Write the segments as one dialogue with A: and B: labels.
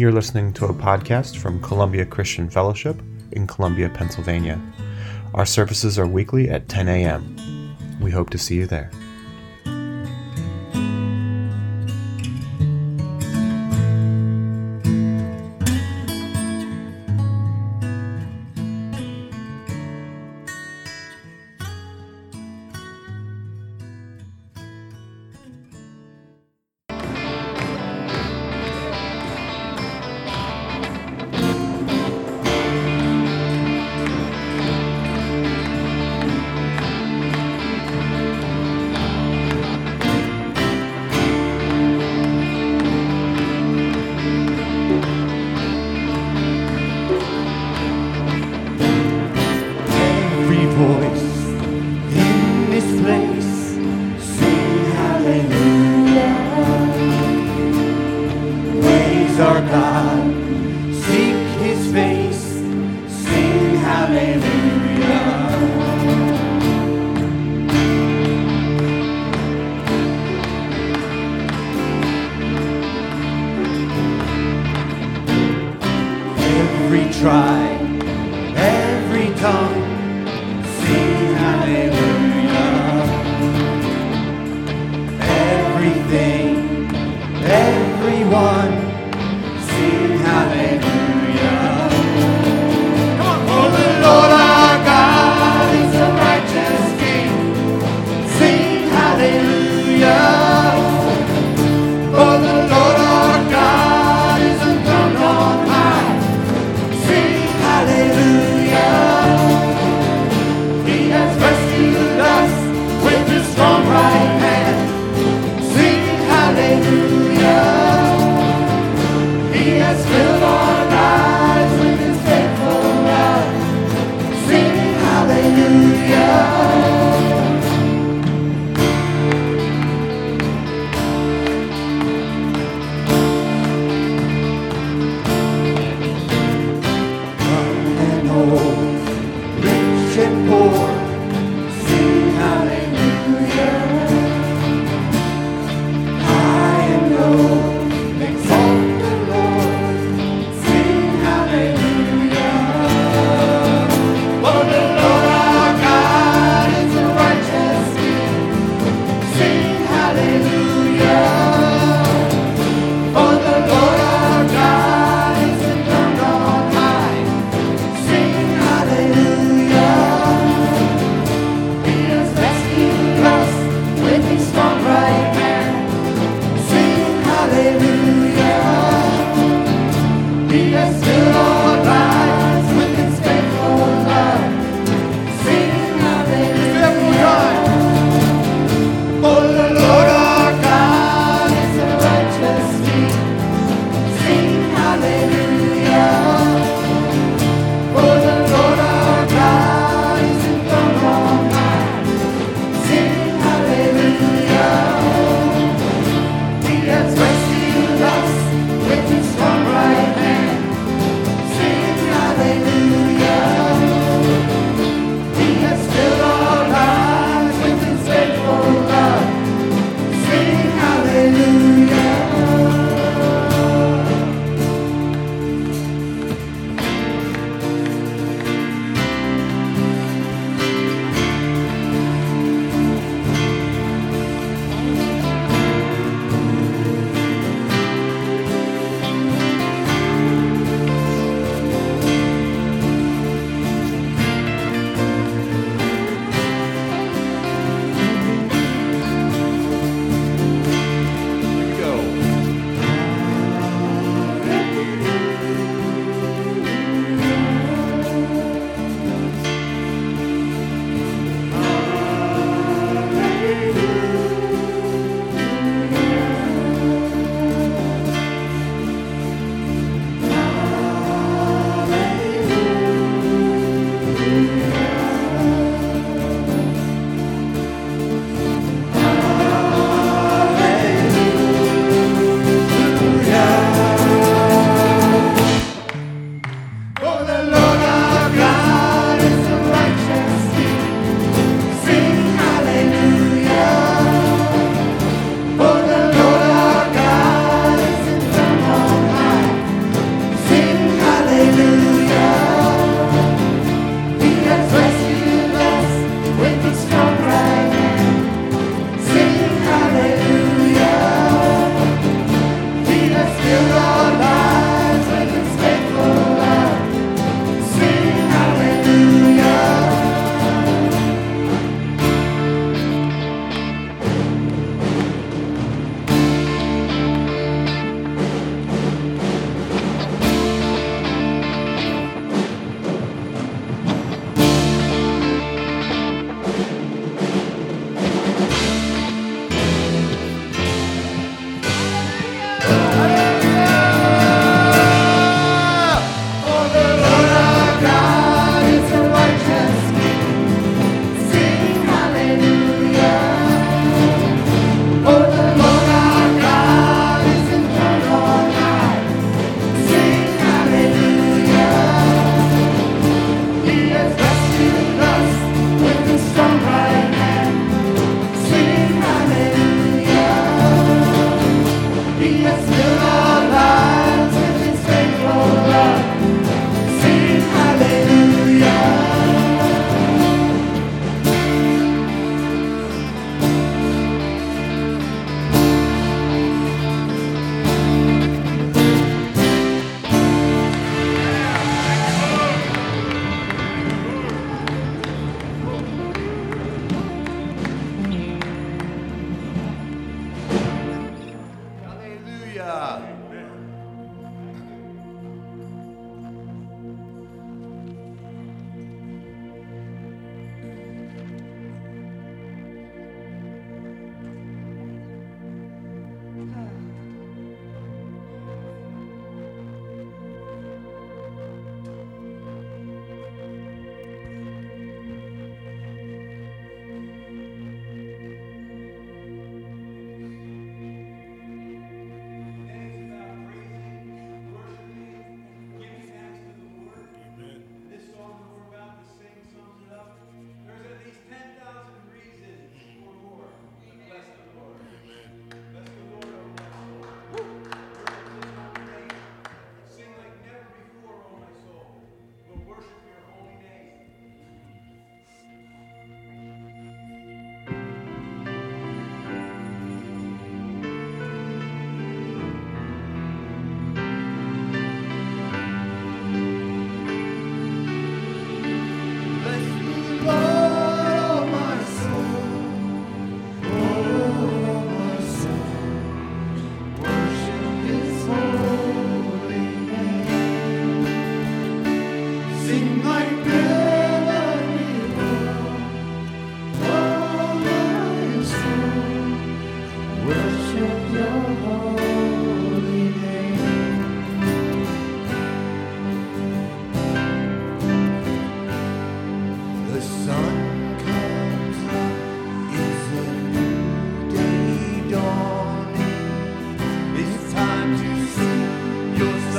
A: You're listening to a podcast from Columbia Christian Fellowship in Columbia, Pennsylvania. Our services are weekly at 10 a.m. We hope to see you there.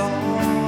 A: song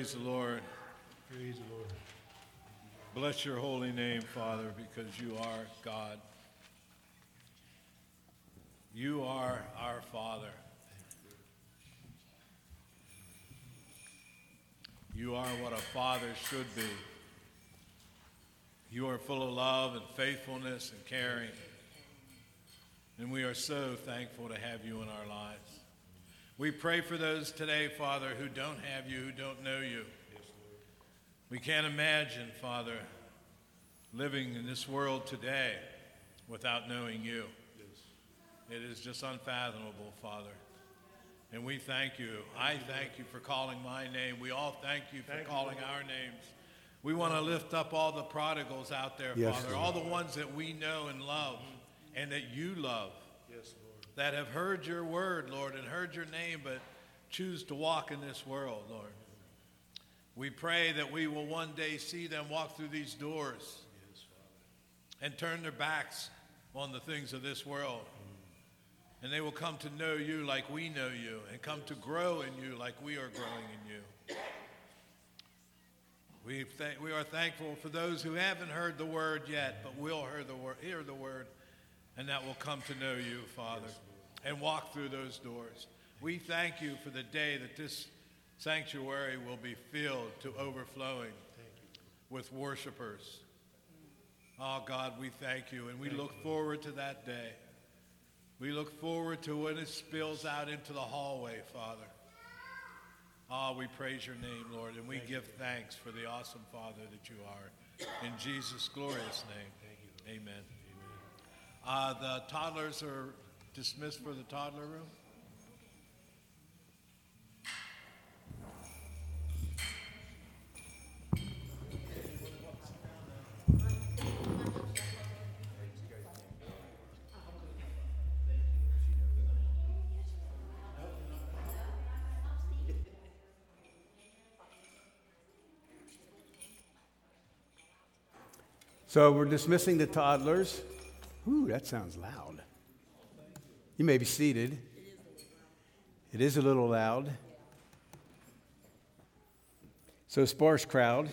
A: Praise the Lord.
B: Praise the Lord.
A: Bless your holy name, Father, because you are God. You are our Father. You are what a father should be. You are full of love and faithfulness and caring. And we are so thankful to have you in our lives. We pray for those today, Father, who don't have you, who don't know you. Yes, we can't imagine, Father, living in this world today without knowing you. Yes. It is just unfathomable, Father. And we thank you. I thank you for calling my name. We all thank you for calling you, our names. We want to lift up all the prodigals out there, yes, Father, Lord. all the ones that we know and love mm-hmm. and that you love. Yes, Lord that have heard your word, Lord, and heard your name, but choose to walk in this world, Lord. We pray that we will one day see them walk through these doors and turn their backs on the things of this world. And they will come to know you like we know you and come to grow in you like we are growing in you. We, th- we are thankful for those who haven't heard the word yet, but will hear the, wor- hear the word and that will come to know you, Father, and walk through those doors. We thank you for the day that this sanctuary will be filled to overflowing with worshipers. Oh, God, we thank you, and we look forward to that day. We look forward to when it spills out into the hallway, Father. Ah, oh, we praise your name, Lord, and we thank give you. thanks for the awesome Father that you are. In Jesus' glorious name, amen. Uh, the toddlers are dismissed for the toddler room.
C: So we're dismissing the toddlers. Ooh, that sounds loud. You may be seated. It is a little loud. So, sparse crowd.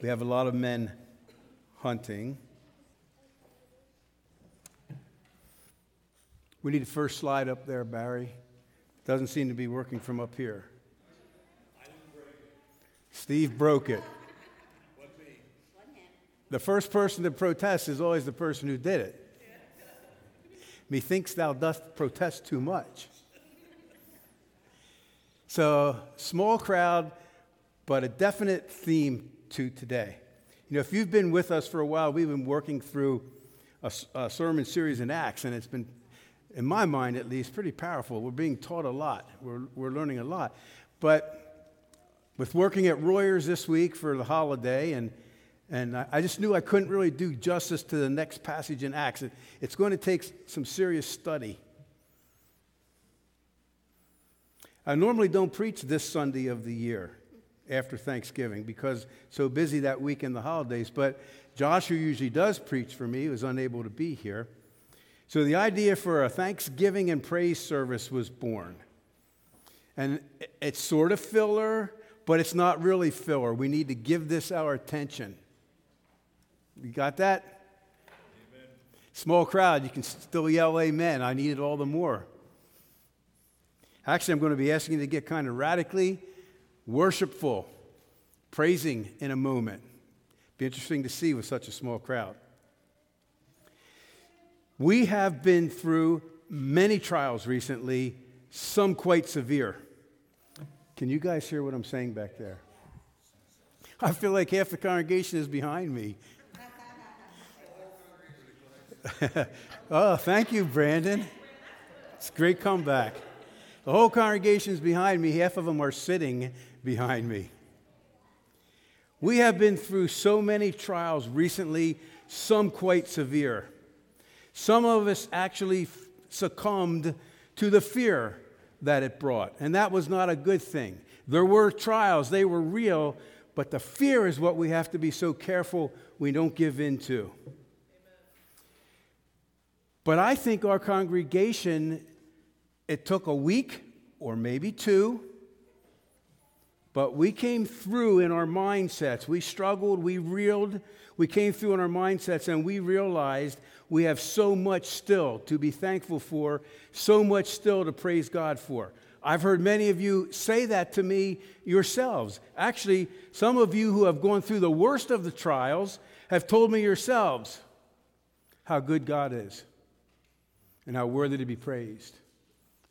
C: We have a lot of men hunting. We need the first slide up there, Barry. Doesn't seem to be working from up here. Steve broke it. The first person to protest is always the person who did it. Methinks thou dost protest too much. So, small crowd, but a definite theme to today. You know, if you've been with us for a while, we've been working through a, a sermon series in Acts, and it's been, in my mind at least, pretty powerful. We're being taught a lot, we're, we're learning a lot. But with working at Royers this week for the holiday and and I, I just knew I couldn't really do justice to the next passage in Acts. It, it's going to take some serious study. I normally don't preach this Sunday of the year after Thanksgiving because so busy that week in the holidays, but Joshua usually does preach for me. He was unable to be here. So the idea for a Thanksgiving and praise service was born. And it's sort of filler, but it's not really filler. We need to give this our attention. You got that? Amen. Small crowd, you can still yell amen. I need it all the more. Actually, I'm going to be asking you to get kind of radically worshipful, praising in a moment. Be interesting to see with such a small crowd. We have been through many trials recently, some quite severe. Can you guys hear what I'm saying back there? I feel like half the congregation is behind me. oh, thank you, Brandon. It's a great comeback. The whole congregation's behind me, half of them are sitting behind me. We have been through so many trials recently, some quite severe. Some of us actually succumbed to the fear that it brought, and that was not a good thing. There were trials, they were real, but the fear is what we have to be so careful we don't give in to. But I think our congregation, it took a week or maybe two, but we came through in our mindsets. We struggled, we reeled, we came through in our mindsets, and we realized we have so much still to be thankful for, so much still to praise God for. I've heard many of you say that to me yourselves. Actually, some of you who have gone through the worst of the trials have told me yourselves how good God is and how worthy to be praised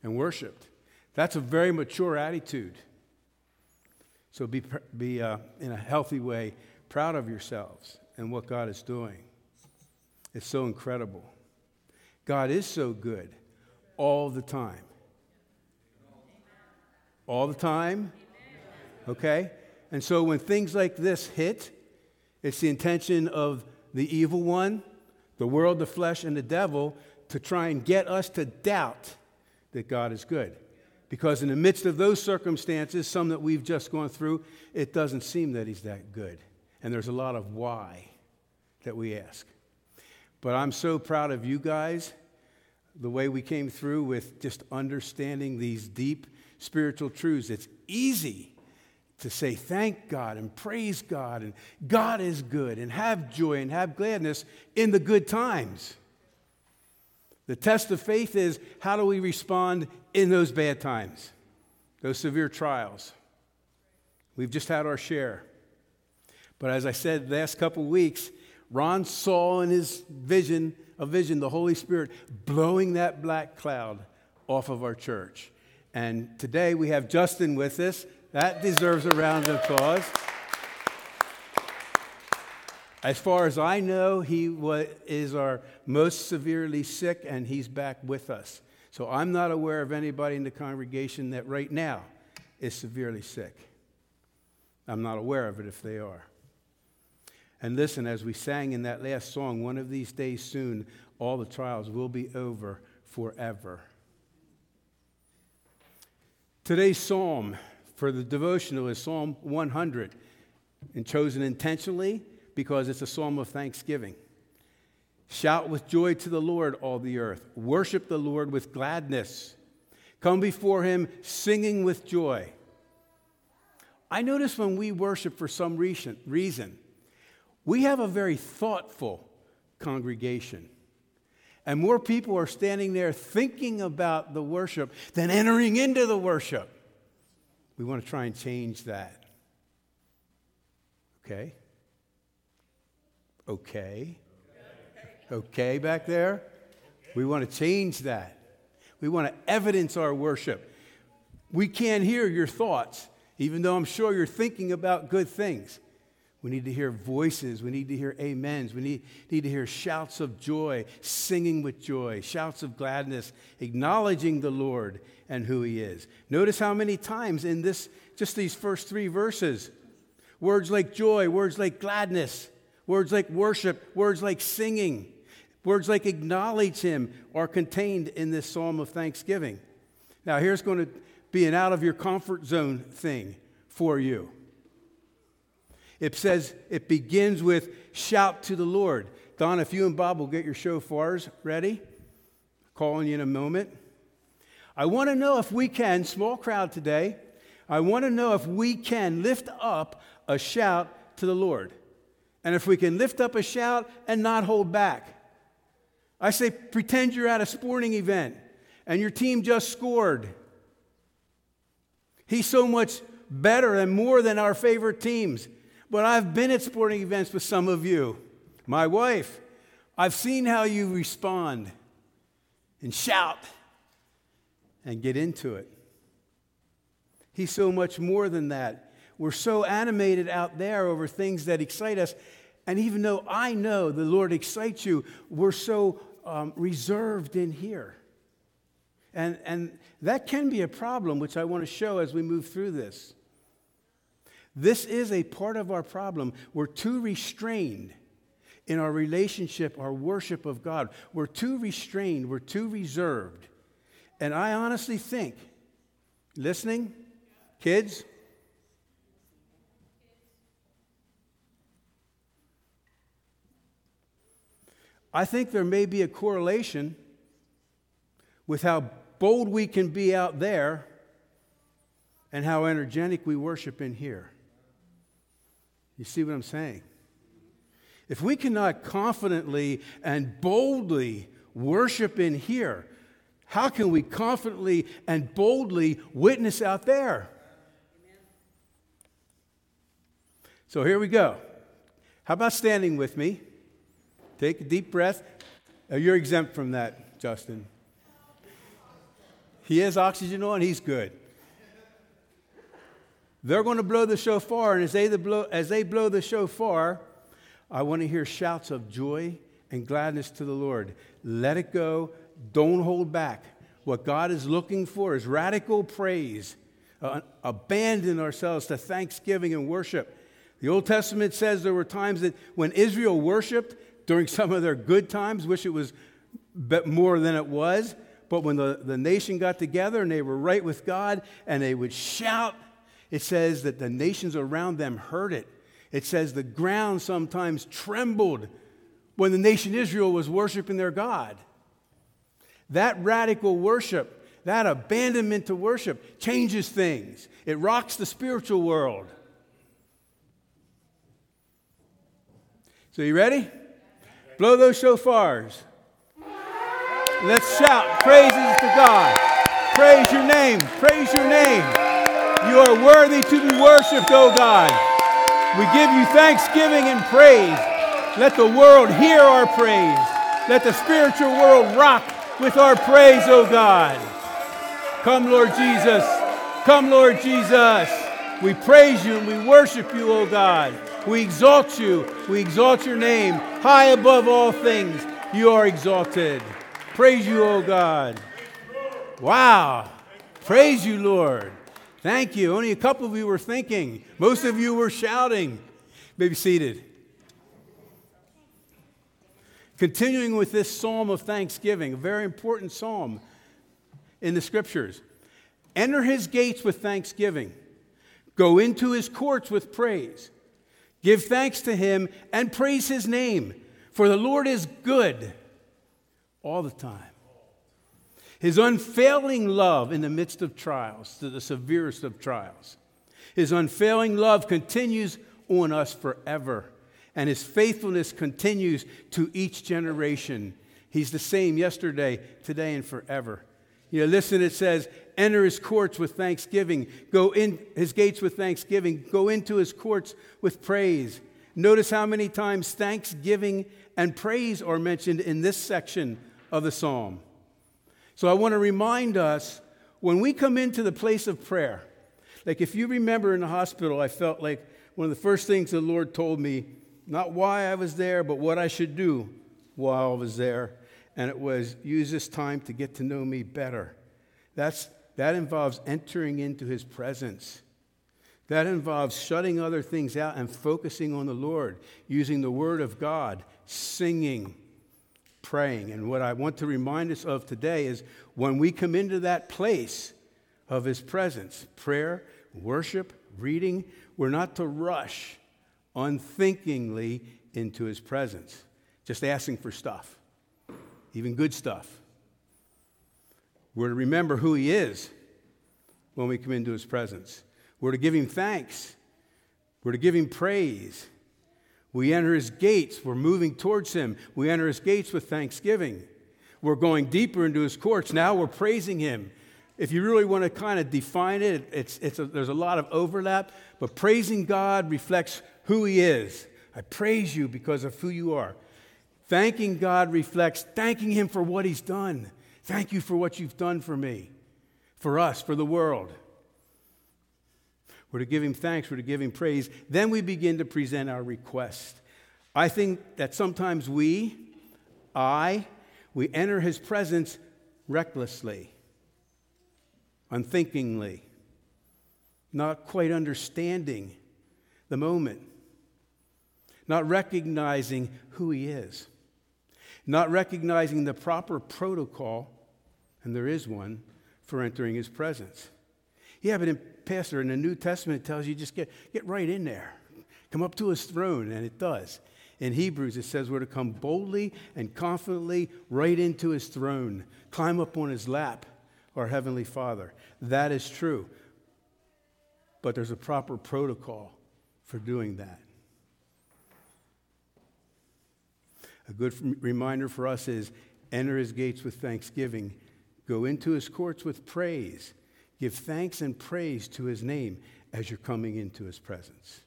C: and worshiped. That's a very mature attitude. So be, be uh, in a healthy way proud of yourselves and what God is doing. It's so incredible. God is so good all the time. All the time? Okay? And so when things like this hit, it's the intention of the evil one, the world, the flesh, and the devil to try and get us to doubt that God is good. Because in the midst of those circumstances, some that we've just gone through, it doesn't seem that He's that good. And there's a lot of why that we ask. But I'm so proud of you guys, the way we came through with just understanding these deep spiritual truths. It's easy to say thank God and praise God and God is good and have joy and have gladness in the good times. The test of faith is how do we respond in those bad times, those severe trials? We've just had our share. But as I said the last couple weeks, Ron saw in his vision, a vision, the Holy Spirit blowing that black cloud off of our church. And today we have Justin with us. That deserves a round of applause. As far as I know, he is our most severely sick, and he's back with us. So I'm not aware of anybody in the congregation that right now is severely sick. I'm not aware of it if they are. And listen, as we sang in that last song, one of these days soon, all the trials will be over forever. Today's psalm for the devotional is Psalm 100 and chosen intentionally because it's a psalm of thanksgiving. Shout with joy to the Lord, all the earth. Worship the Lord with gladness. Come before him singing with joy. I notice when we worship for some reason, we have a very thoughtful congregation. And more people are standing there thinking about the worship than entering into the worship. We want to try and change that. Okay? okay? Okay back there? We want to change that. We want to evidence our worship. We can't hear your thoughts, even though I'm sure you're thinking about good things. We need to hear voices. We need to hear amens. We need, need to hear shouts of joy, singing with joy, shouts of gladness, acknowledging the Lord and who He is. Notice how many times in this, just these first three verses, words like joy, words like gladness, Words like worship, words like singing, words like acknowledge Him are contained in this psalm of thanksgiving. Now, here's going to be an out of your comfort zone thing for you. It says, it begins with shout to the Lord. Don, if you and Bob will get your shofars ready, calling you in a moment. I want to know if we can, small crowd today, I want to know if we can lift up a shout to the Lord. And if we can lift up a shout and not hold back. I say, pretend you're at a sporting event and your team just scored. He's so much better and more than our favorite teams. But I've been at sporting events with some of you, my wife. I've seen how you respond and shout and get into it. He's so much more than that. We're so animated out there over things that excite us. And even though I know the Lord excites you, we're so um, reserved in here. And, and that can be a problem, which I want to show as we move through this. This is a part of our problem. We're too restrained in our relationship, our worship of God. We're too restrained, we're too reserved. And I honestly think, listening, kids, I think there may be a correlation with how bold we can be out there and how energetic we worship in here. You see what I'm saying? If we cannot confidently and boldly worship in here, how can we confidently and boldly witness out there? So here we go. How about standing with me? Take a deep breath. Uh, you're exempt from that, Justin. He has oxygen on, he's good. They're going to blow the shofar, and as they, the blow, as they blow the shofar, I want to hear shouts of joy and gladness to the Lord. Let it go. Don't hold back. What God is looking for is radical praise. Uh, abandon ourselves to thanksgiving and worship. The Old Testament says there were times that when Israel worshiped, during some of their good times, wish it was more than it was. But when the, the nation got together and they were right with God and they would shout, it says that the nations around them heard it. It says the ground sometimes trembled when the nation Israel was worshiping their God. That radical worship, that abandonment to worship, changes things. It rocks the spiritual world. So, you ready? Blow those shofars. Let's shout praises to God. Praise your name. Praise your name. You are worthy to be worshiped, O God. We give you thanksgiving and praise. Let the world hear our praise. Let the spiritual world rock with our praise, O God. Come, Lord Jesus. Come, Lord Jesus. We praise you and we worship you, O God. We exalt you. We exalt your name high above all things. You are exalted. Praise you, O God. Wow. Praise you, Lord. Thank you. Only a couple of you were thinking, most of you were shouting. Maybe seated. Continuing with this psalm of thanksgiving, a very important psalm in the scriptures. Enter his gates with thanksgiving, go into his courts with praise. Give thanks to him and praise his name, for the Lord is good all the time. His unfailing love in the midst of trials, to the severest of trials. His unfailing love continues on us forever, and his faithfulness continues to each generation. He's the same yesterday, today, and forever. You know, listen, it says, enter his courts with thanksgiving, go in his gates with thanksgiving, go into his courts with praise. Notice how many times thanksgiving and praise are mentioned in this section of the psalm. So I want to remind us when we come into the place of prayer, like if you remember in the hospital, I felt like one of the first things the Lord told me, not why I was there, but what I should do while I was there and it was use this time to get to know me better. That's, that involves entering into his presence. That involves shutting other things out and focusing on the Lord, using the word of God, singing, praying. And what I want to remind us of today is when we come into that place of his presence, prayer, worship, reading, we're not to rush unthinkingly into his presence, just asking for stuff even good stuff. We're to remember who He is when we come into His presence. We're to give Him thanks. We're to give Him praise. We enter His gates. We're moving towards Him. We enter His gates with thanksgiving. We're going deeper into His courts. Now we're praising Him. If you really want to kind of define it, it's, it's a, there's a lot of overlap, but praising God reflects who He is. I praise you because of who you are. Thanking God reflects thanking Him for what He's done. Thank you for what you've done for me, for us, for the world. We're to give Him thanks, we're to give Him praise. Then we begin to present our request. I think that sometimes we, I, we enter His presence recklessly, unthinkingly, not quite understanding the moment, not recognizing who He is not recognizing the proper protocol, and there is one, for entering his presence. Yeah, but in Pastor, in the New Testament, it tells you just get, get right in there. Come up to his throne, and it does. In Hebrews, it says we're to come boldly and confidently right into his throne, climb up on his lap, our heavenly Father. That is true. But there's a proper protocol for doing that. A good reminder for us is enter his gates with thanksgiving, go into his courts with praise, give thanks and praise to his name as you're coming into his presence.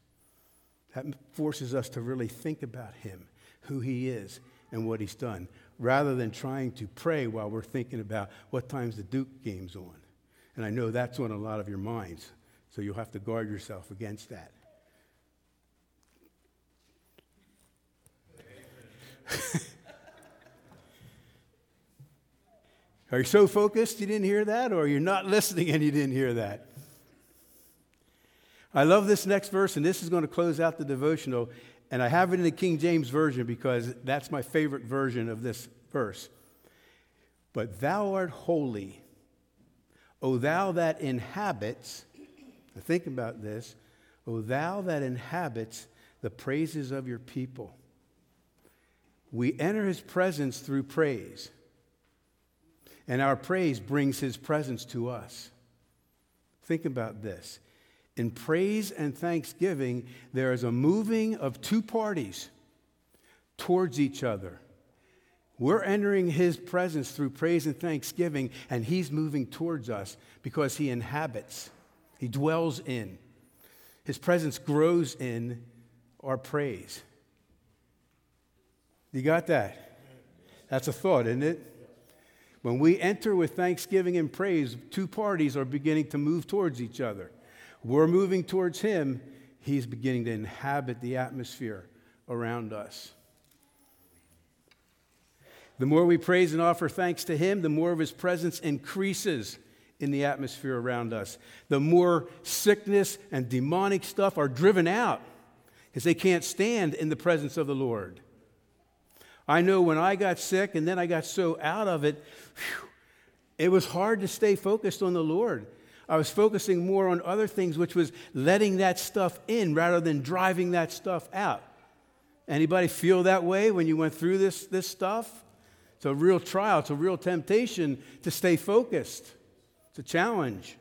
C: That forces us to really think about him, who he is, and what he's done, rather than trying to pray while we're thinking about what time's the Duke game's on. And I know that's on a lot of your minds, so you'll have to guard yourself against that. are you so focused you didn't hear that, or you're not listening and you didn't hear that? I love this next verse, and this is going to close out the devotional. And I have it in the King James Version because that's my favorite version of this verse. But thou art holy, O thou that inhabits, think about this, O thou that inhabits the praises of your people. We enter his presence through praise, and our praise brings his presence to us. Think about this. In praise and thanksgiving, there is a moving of two parties towards each other. We're entering his presence through praise and thanksgiving, and he's moving towards us because he inhabits, he dwells in. His presence grows in our praise. You got that? That's a thought, isn't it? When we enter with thanksgiving and praise, two parties are beginning to move towards each other. We're moving towards Him, He's beginning to inhabit the atmosphere around us. The more we praise and offer thanks to Him, the more of His presence increases in the atmosphere around us. The more sickness and demonic stuff are driven out because they can't stand in the presence of the Lord. I know when I got sick and then I got so out of it, whew, it was hard to stay focused on the Lord. I was focusing more on other things, which was letting that stuff in rather than driving that stuff out. Anybody feel that way when you went through this, this stuff? It's a real trial, it's a real temptation to stay focused. It's a challenge.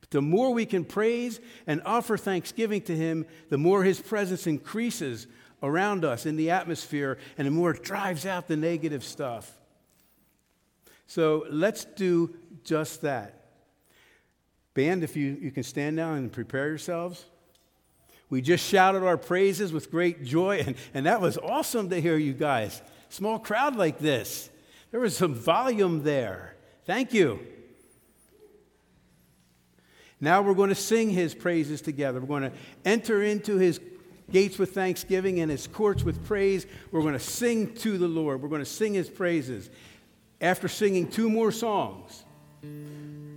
C: But the more we can praise and offer thanksgiving to Him, the more His presence increases around us in the atmosphere, and the more it drives out the negative stuff. So let's do just that. Band, if you, you can stand down and prepare yourselves. We just shouted our praises with great joy, and, and that was awesome to hear you guys. Small crowd like this. There was some volume there. Thank you. Now we're going to sing his praises together. We're going to enter into his gates with thanksgiving and his courts with praise. We're going to sing to the Lord. We're going to sing his praises. After singing two more songs,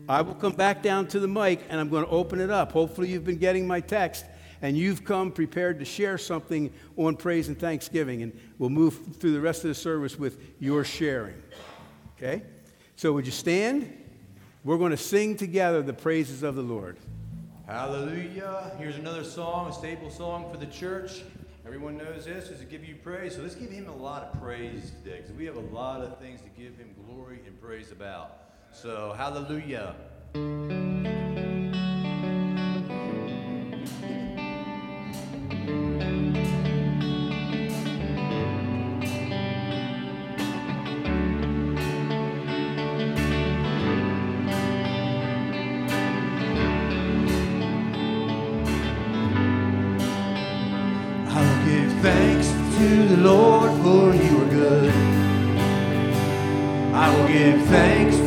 C: I will come back down to the mic and I'm going to open it up. Hopefully, you've been getting my text and you've come prepared to share something on praise and thanksgiving. And we'll move through the rest of the service with your sharing. Okay? So, would you stand? We're going to sing together the praises of the Lord. Hallelujah. Here's another song, a staple song for the church. Everyone knows this is to give you praise. So let's give him a lot of praise today because we have a lot of things to give him glory and praise about. So, hallelujah. thanks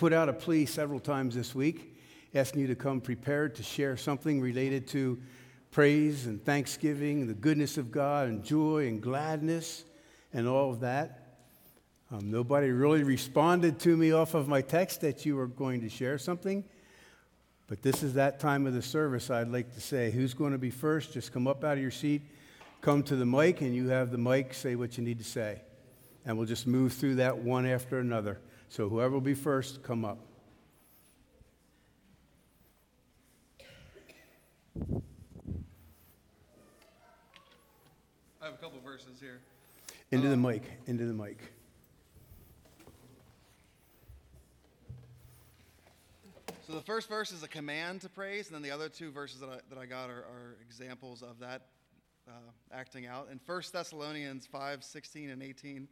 C: put out a plea several times this week asking you to come prepared to share something related to praise and thanksgiving, the goodness of God, and joy and gladness, and all of that. Um, nobody really responded to me off of my text that you were going to share something. But this is that time of the service, I'd like to say. Who's going to be first? Just come up out of your seat, come to the mic, and you have the mic, say what you need to say. And we'll just move through that one after another. So whoever will be first, come up.
D: I have a couple verses here.
C: Into um, the mic, into the mic.
D: So the first verse is a command to praise, and then the other two verses that I, that I got are, are examples of that uh, acting out. In 1 Thessalonians 5 16 and 18,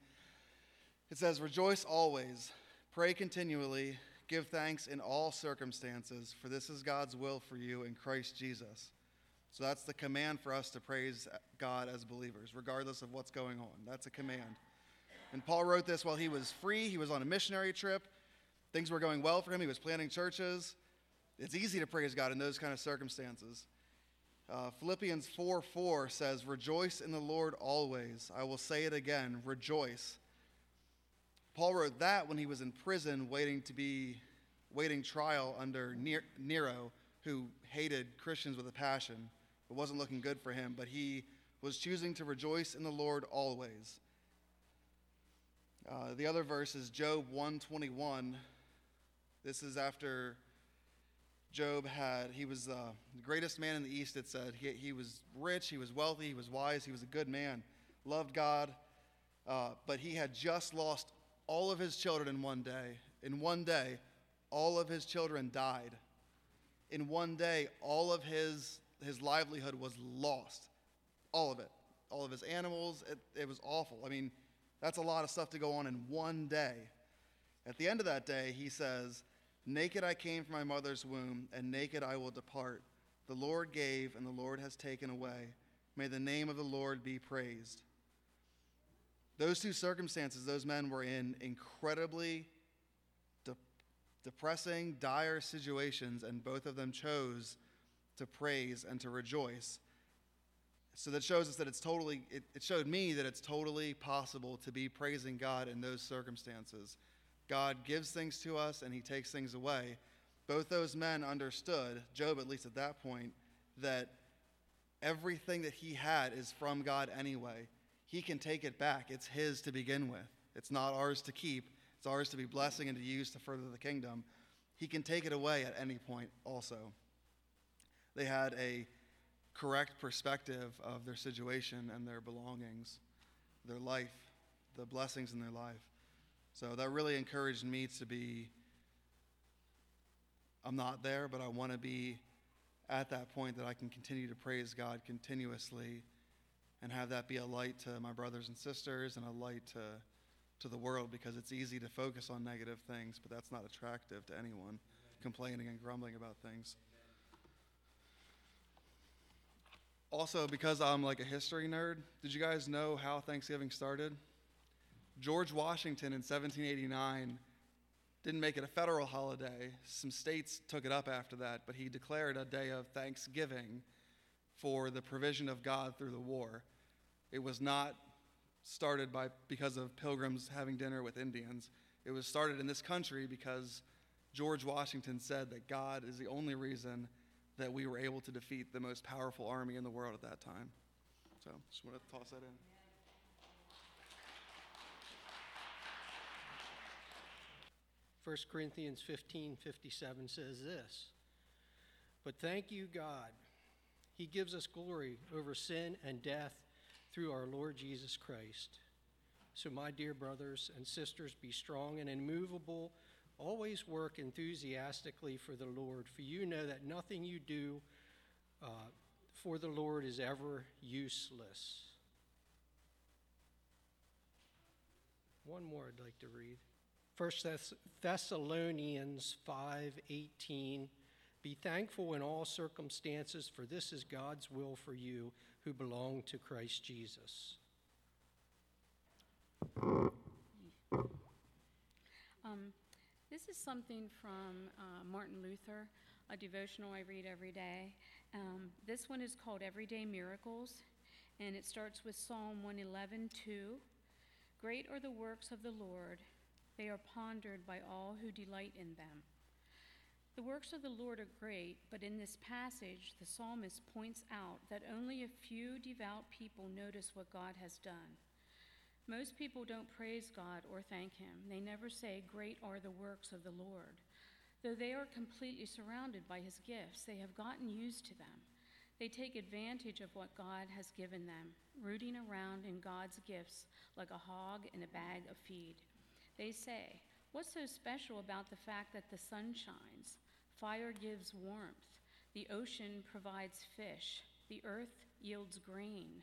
D: it says, Rejoice always, Pray continually, give thanks in all circumstances, for this is God's will for you in Christ Jesus. So that's the command for us to praise God as believers, regardless of what's going on. That's a command. And Paul wrote this while he was free, he was on a missionary trip. Things were going well for him, he was planning churches. It's easy to praise God in those kind of circumstances. Uh, Philippians 4 4 says, Rejoice in the Lord always. I will say it again, rejoice. Paul wrote that when he was in prison waiting to be waiting trial under Nero who hated Christians with a passion. It wasn't looking good for him, but he was choosing to rejoice in the Lord always. Uh, the other verse is Job 121. This is after Job had, he was uh, the greatest man in the East, it said. He, he was rich, he was wealthy, he was wise, he was a good man, loved God, uh, but he had just lost all of his children in one day. In one day, all of his children died. In one day, all of his, his livelihood was lost. All of it. All of his animals. It, it was awful. I mean, that's a lot of stuff to go on in one day. At the end of that day, he says, Naked I came from my mother's womb, and naked I will depart. The Lord gave, and the Lord has taken away. May the name of the Lord be praised. Those two circumstances those men were in incredibly de- depressing, dire situations, and both of them chose to praise and to rejoice. So that shows us that it's totally, it, it showed me that it's totally possible to be praising God in those circumstances. God gives things to us and he takes things away. Both those men understood, Job at least at that point, that everything that he had is from God anyway. He can take it back. It's His to begin with. It's not ours to keep, it's ours to be blessing and to use to further the kingdom. He can take it away at any point, also. They had a correct perspective of their situation and their belongings, their life, the blessings in their life. So that really encouraged me to be. I'm not there, but I want to be at that point that I can continue to praise God continuously and have that be a light to my brothers and sisters and a light to, to the world because it's easy to focus on negative things, but that's not attractive to anyone complaining and grumbling about things. Also, because I'm like a history nerd, did you guys know how Thanksgiving started? George Washington in 1789 didn't make it a federal holiday. Some states took it up after that, but he declared a day of Thanksgiving for the provision of God through the war. It was not started by because of pilgrims having dinner with Indians. It was started in this country because George Washington said that God is the only reason that we were able to defeat the most powerful army in the world at that time. So, just want to toss that in.
E: First Corinthians 15:57 says this. But thank you God he gives us glory over sin and death through our Lord Jesus Christ. So, my dear brothers and sisters, be strong and immovable. Always work enthusiastically for the Lord, for you know that nothing you do uh, for the Lord is ever useless. One more I'd like to read. First Thessalonians 5:18 be thankful in all circumstances, for this is God's will for you who belong to Christ Jesus.
F: Um, this is something from uh, Martin Luther, a devotional I read every day. Um, this one is called Everyday Miracles, and it starts with Psalm 111 2. Great are the works of the Lord, they are pondered by all who delight in them. The works of the Lord are great, but in this passage, the psalmist points out that only a few devout people notice what God has done. Most people don't praise God or thank Him. They never say, Great are the works of the Lord. Though they are completely surrounded by His gifts, they have gotten used to them. They take advantage of what God has given them, rooting around in God's gifts like a hog in a bag of feed. They say, What's so special about the fact that the sun shines? Fire gives warmth. The ocean provides fish. The earth yields grain.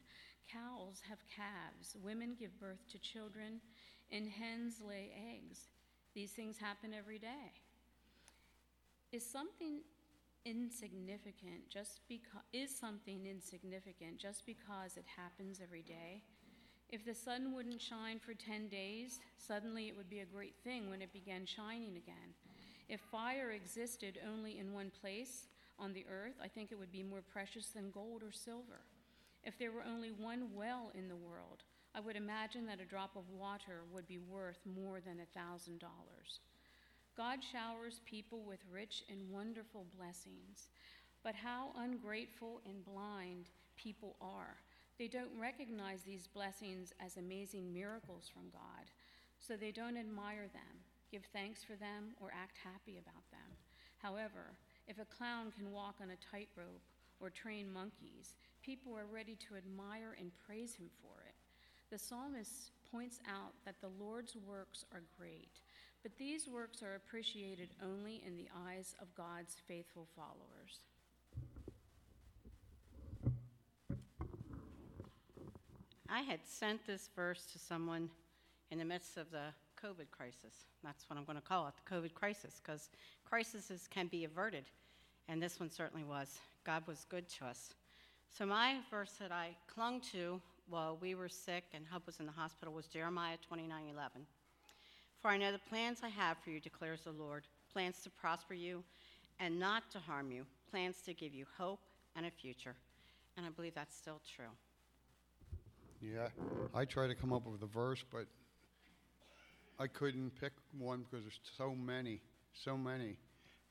F: Cows have calves. Women give birth to children. And hens lay eggs. These things happen every day. Is something insignificant just because is something insignificant just because it happens every day? If the sun wouldn't shine for 10 days, suddenly it would be a great thing when it began shining again. If fire existed only in one place on the earth, I think it would be more precious than gold or silver. If there were only one well in the world, I would imagine that a drop of water would be worth more than a thousand dollars. God showers people with rich and wonderful blessings, but how ungrateful and blind people are. They don't recognize these blessings as amazing miracles from God, so they don't admire them give thanks for them, or act happy about them. However, if a clown can walk on a tightrope or train monkeys, people are ready to admire and praise him for it. The psalmist points out that the Lord's works are great, but these works are appreciated only in the eyes of God's faithful followers.
G: I had sent this verse to someone in the midst of the COVID crisis. That's what I'm going to call it the COVID crisis, because crises can be averted, and this one certainly was. God was good to us. So, my verse that I clung to while we were sick and Hub was in the hospital was Jeremiah 29 11. For I know the plans I have for you, declares the Lord plans to prosper you and not to harm you, plans to give you hope and a future. And I believe that's still true.
H: Yeah, I try to come up with a verse, but I couldn't pick one because there's so many, so many.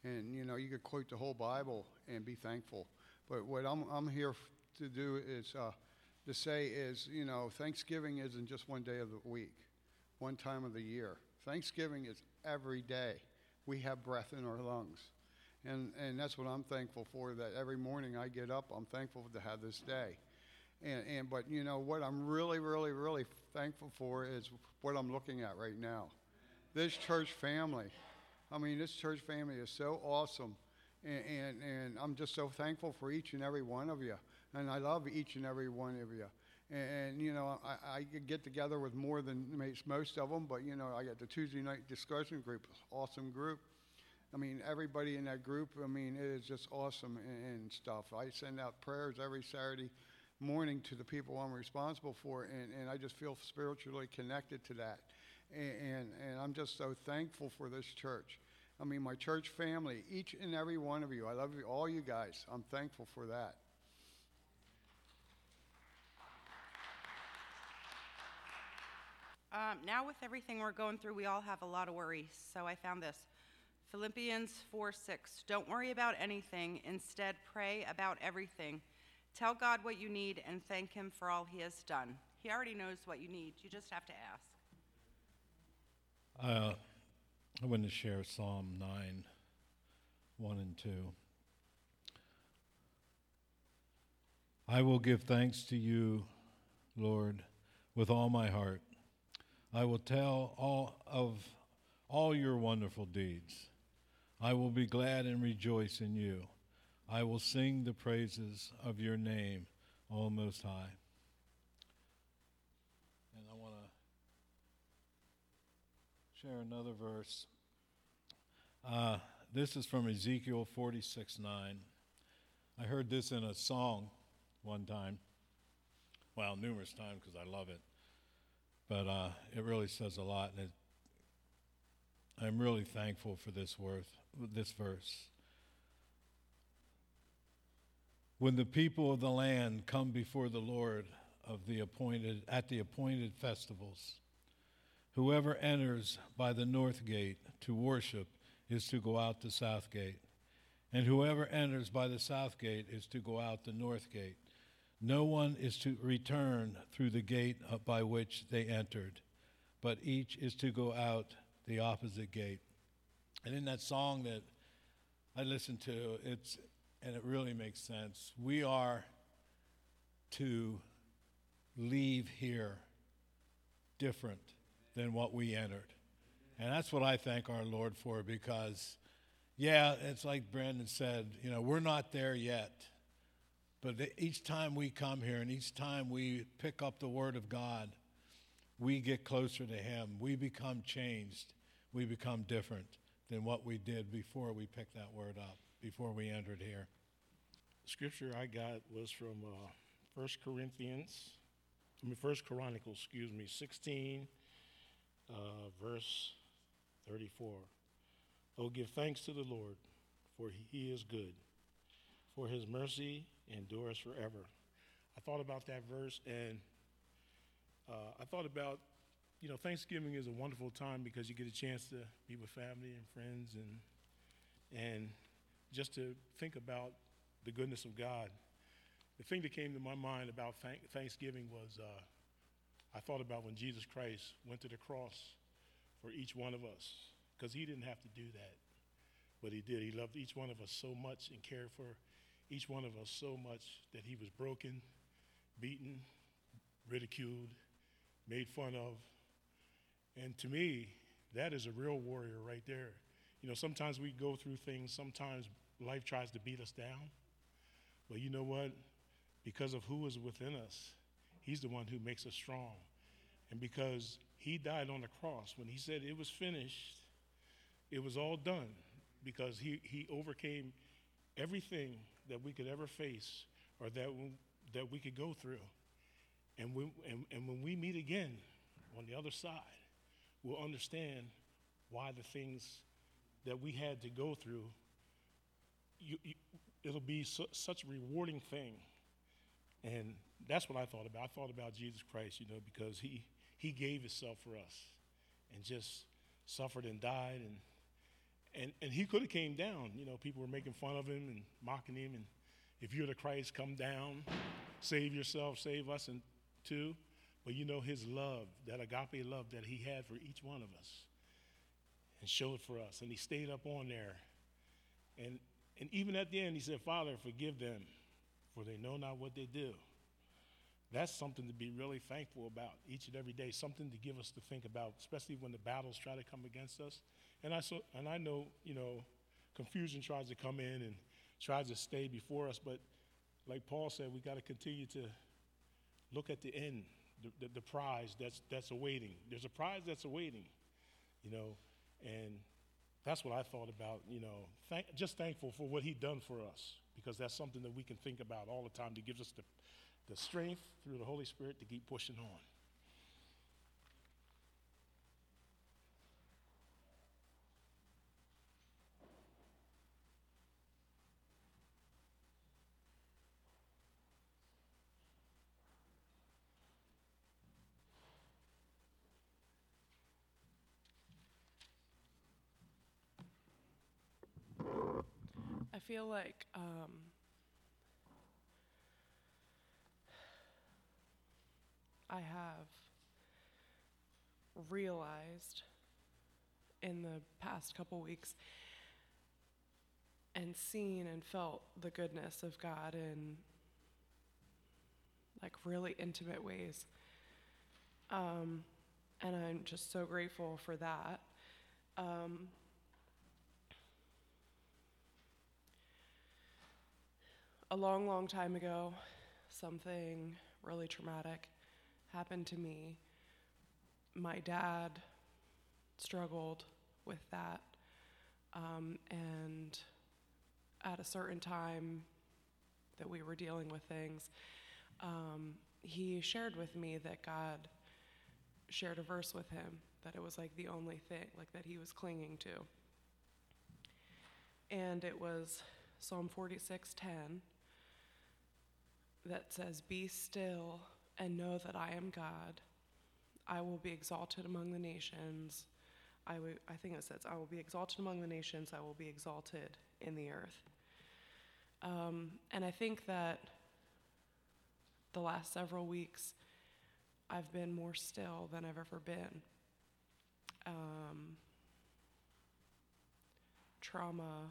H: And you know, you could quote the whole Bible and be thankful. But what I'm, I'm here to do is uh, to say is, you know, Thanksgiving isn't just one day of the week, one time of the year. Thanksgiving is every day. We have breath in our lungs. And, and that's what I'm thankful for, that every morning I get up, I'm thankful to have this day. And, and but you know what I'm really, really, really thankful for is what I'm looking at right now. This church family. I mean, this church family is so awesome. And, and, and I'm just so thankful for each and every one of you. And I love each and every one of you. And, and you know, I, I, get together with more than most of them, but, you know, I got the Tuesday night discussion group, awesome group. I mean, everybody in that group, I mean, it is just awesome and, and stuff. I send out prayers every Saturday morning to the people I'm responsible for, and, and I just feel spiritually connected to that. And, and, and I'm just so thankful for this church. I mean, my church family, each and every one of you. I love you, all you guys. I'm thankful for that.
I: Um, now, with everything we're going through, we all have a lot of worries. So I found this Philippians 4 6. Don't worry about anything, instead, pray about everything. Tell God what you need and thank Him for all He has done. He already knows what you need. You just have to ask.
J: Uh, I want to share Psalm 9 1 and 2. I will give thanks to you, Lord, with all my heart. I will tell all of all your wonderful deeds. I will be glad and rejoice in you. I will sing the praises of your name, O Most High. And I want to share another verse. Uh, this is from Ezekiel 46 9. I heard this in a song one time. Well, numerous times because I love it. But uh, it really says a lot, and it, I'm really thankful for this, worth, this verse. when the people of the land come before the Lord of the appointed at the appointed festivals. Whoever enters by the north gate to worship is to go out the south gate, and whoever enters by the south gate is to go out the north gate. No one is to return through the gate by which they entered, but each is to go out the opposite gate. And in that song that I listened to, it's and it really makes sense. We are to leave here different than what we entered. And that's what I thank our Lord for because, yeah, it's like Brandon said, you know, we're not there yet. But each time we come here and each time we pick up the Word of God, we get closer to Him. We become changed. We become different than what we did before we picked that Word up before we entered here.
K: scripture I got was from uh, 1 Corinthians, I mean, 1 Chronicles, excuse me, 16, uh, verse 34. Oh, give thanks to the Lord, for he is good, for his mercy endures forever. I thought about that verse and uh, I thought about, you know, Thanksgiving is a wonderful time because you get a chance to be with family and friends and and just to think about the goodness of God. The thing that came to my mind about Thanksgiving was uh, I thought about when Jesus Christ went to the cross for each one of us, because he didn't have to do that, but he did. He loved each one of us so much and cared for each one of us so much that he was broken, beaten, ridiculed, made fun of. And to me, that is a real warrior right there. You know, sometimes we go through things, sometimes life tries to beat us down. But you know what? Because of who is within us, He's the one who makes us strong. And because He died on the cross, when He said it was finished, it was all done because He, he overcame everything that we could ever face or that, we, that we could go through. And, we, and, and when we meet again on the other side, we'll understand why the things that we had to go through you, you, it'll be su- such a rewarding thing. And that's what I thought about. I thought about Jesus Christ, you know, because he, he gave himself for us and just suffered and died. And, and, and he could have came down. You know, people were making fun of him and mocking him. And if you're the Christ, come down, save yourself, save us, and too. But you know, his love, that agape love that he had for each one of us and showed for us. And he stayed up on there. And and even at the end, he said, Father, forgive them, for they know not what they do. That's something to be really thankful about each and every day, something to give us to think about, especially when the battles try to come against us. And I, so, and I know, you know, confusion tries to come in and tries to stay before us, but like Paul said, we got to continue to look at the end, the, the, the prize that's, that's awaiting. There's a prize that's awaiting, you know, and that's what I thought about, you know, thank, just thankful for what he done for us, because that's something that we can think about all the time that gives us the, the strength through the Holy Spirit to keep pushing on.
L: feel like um, I have realized in the past couple weeks and seen and felt the goodness of God in like really intimate ways. Um, and I'm just so grateful for that. Um, a long, long time ago, something really traumatic happened to me. My dad struggled with that. Um, and at a certain time that we were dealing with things, um, he shared with me that God shared a verse with him, that it was like the only thing, like that he was clinging to. And it was Psalm 46:10 that says, Be still and know that I am God. I will be exalted among the nations. I, w- I think it says, I will be exalted among the nations, I will be exalted in the earth. Um, and I think that the last several weeks, I've been more still than I've ever been. Um, trauma,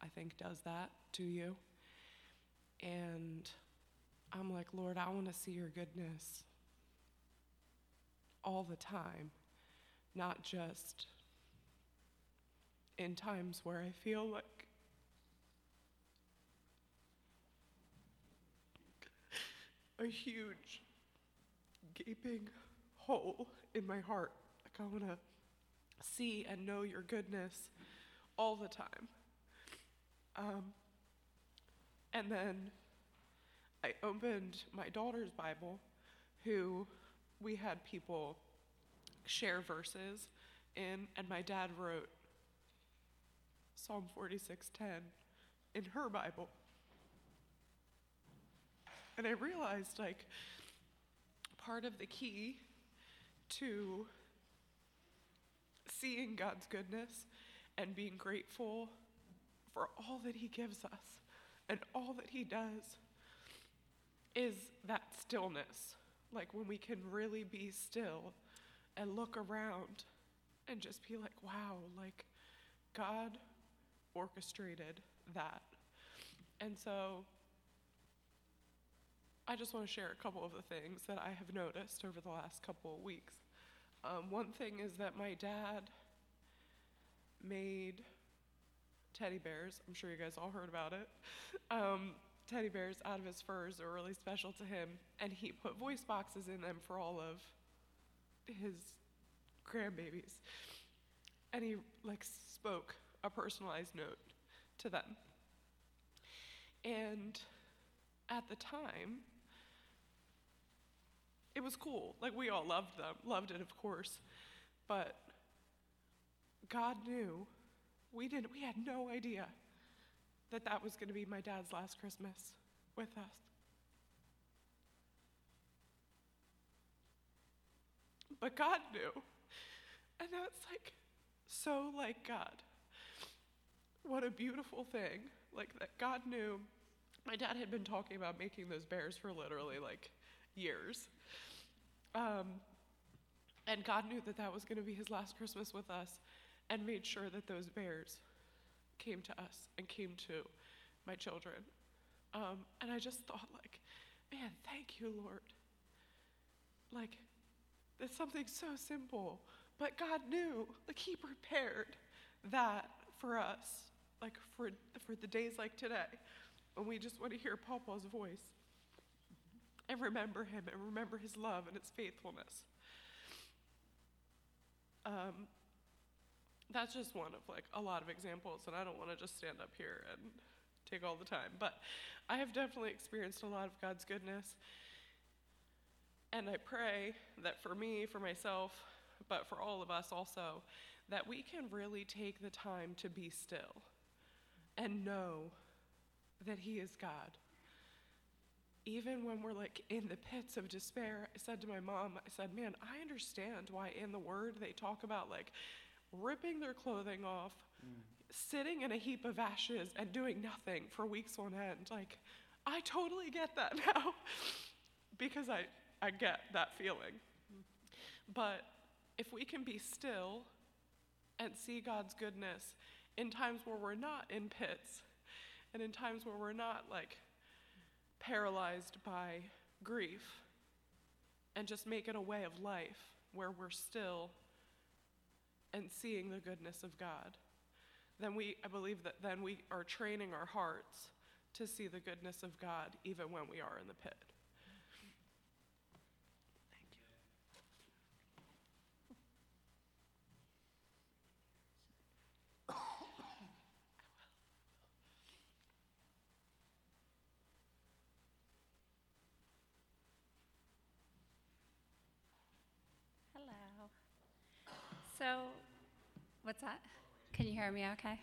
L: I think, does that to you. And I'm like, Lord, I want to see your goodness all the time, not just in times where I feel like a huge gaping hole in my heart. Like, I want to see and know your goodness all the time. Um, and then I opened my daughter's Bible, who we had people share verses in, and my dad wrote Psalm 46:10 in her Bible. And I realized like part of the key to seeing God's goodness and being grateful for all that he gives us and all that he does is that stillness. Like when we can really be still and look around and just be like, wow, like God orchestrated that. And so I just want to share a couple of the things that I have noticed over the last couple of weeks. Um, one thing is that my dad made teddy bears. I'm sure you guys all heard about it. Um, teddy bears out of his furs are really special to him, and he put voice boxes in them for all of his grandbabies. And he like spoke a personalized note to them. And at the time, it was cool. Like we all loved them, loved it of course. But God knew. We didn't we had no idea that that was going to be my dad's last Christmas with us. But God knew. And that's like so like God. What a beautiful thing. Like that God knew. My dad had been talking about making those bears for literally like years. Um, and God knew that that was going to be his last Christmas with us and made sure that those bears came to us and came to my children. Um, and I just thought, like, man, thank you, Lord. Like, that's something so simple, but God knew, like, He prepared that for us, like, for, for the days like today, when we just want to hear Papa's voice and remember Him and remember His love and His faithfulness. Um, that's just one of like a lot of examples, and I don't want to just stand up here and take all the time, but I have definitely experienced a lot of God's goodness. And I pray that for me, for myself, but for all of us also, that we can really take the time to be still and know that He is God. Even when we're like in the pits of despair, I said to my mom, I said, Man, I understand why in the Word they talk about like ripping their clothing off, mm. sitting in a heap of ashes, and doing nothing for weeks on end. Like, I totally get that now because I, I get that feeling. But if we can be still and see God's goodness in times where we're not in pits and in times where we're not like paralyzed by grief and just make it a way of life where we're still and seeing the goodness of God, then we, I believe that then we are training our hearts to see the goodness of God even when we are in the pit.
M: What's that? Can you hear me okay?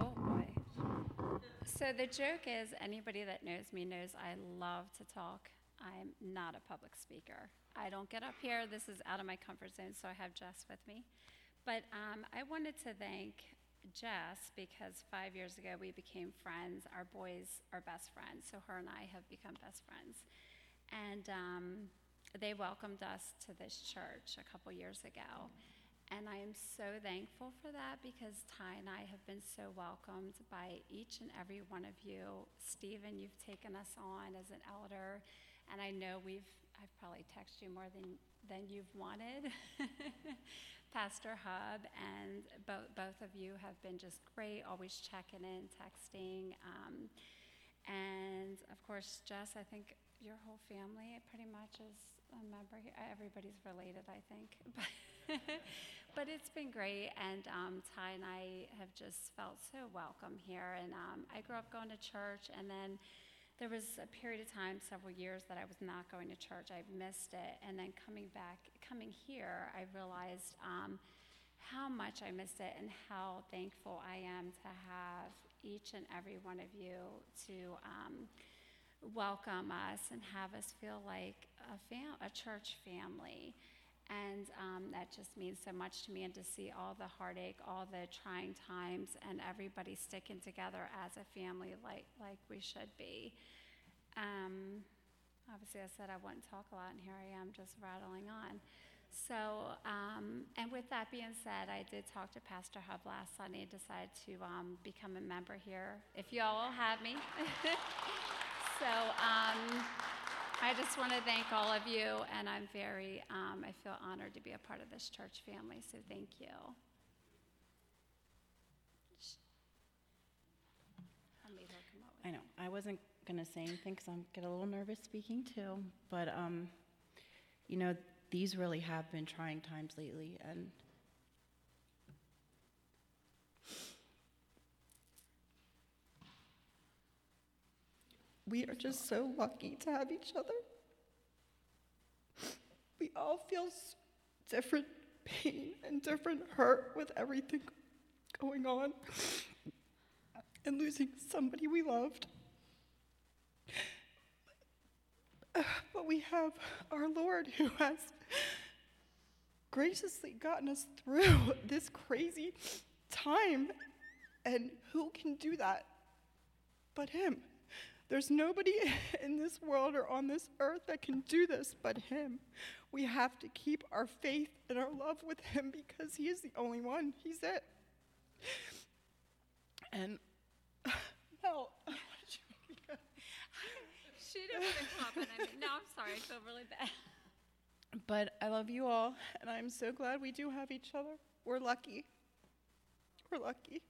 M: Oh boy. So the joke is anybody that knows me knows I love to talk. I'm not a public speaker. I don't get up here. This is out of my comfort zone, so I have Jess with me. But um, I wanted to thank Jess because five years ago we became friends. Our boys are best friends, so her and I have become best friends. And um, they welcomed us to this church a couple years ago. And I am so thankful for that because Ty and I have been so welcomed by each and every one of you. Stephen, you've taken us on as an elder, and I know we've I've probably texted you more than than you've wanted, Pastor Hub, and both both of you have been just great. Always checking in, texting, um, and of course, Jess. I think your whole family pretty much is a member. Everybody's related, I think. but it's been great, and um, Ty and I have just felt so welcome here. And um, I grew up going to church, and then there was a period of time, several years, that I was not going to church. I missed it, and then coming back, coming here, I realized. Um, how much I miss it and how thankful I am to have each and every one of you to um, welcome us and have us feel like a, fam- a church family. And um, that just means so much to me, and to see all the heartache, all the trying times, and everybody sticking together as a family like, like we should be. Um, obviously, I said I wouldn't talk a lot, and here I am just rattling on. So, um, and with that being said, I did talk to Pastor Hub last Sunday and decided to um, become a member here, if y'all will have me. so, um, I just want to thank all of you, and I'm very, um, I feel honored to be a part of this church family, so thank you.
N: I know. I wasn't going to say anything because I get a little nervous speaking too, but um, you know, these really have been trying times lately, and We are just so lucky to have each other. We all feel different pain and different hurt with everything going on and losing somebody we loved. But we have our Lord who has graciously gotten us through this crazy time. And who can do that but Him? There's nobody in this world or on this earth that can do this but Him. We have to keep our faith and our love with Him because He is the only one. He's it. And Mel, no.
M: she didn't compliment me. no, I'm sorry. I feel really bad.
N: But I love you all, and I'm so glad we do have each other. We're lucky. We're lucky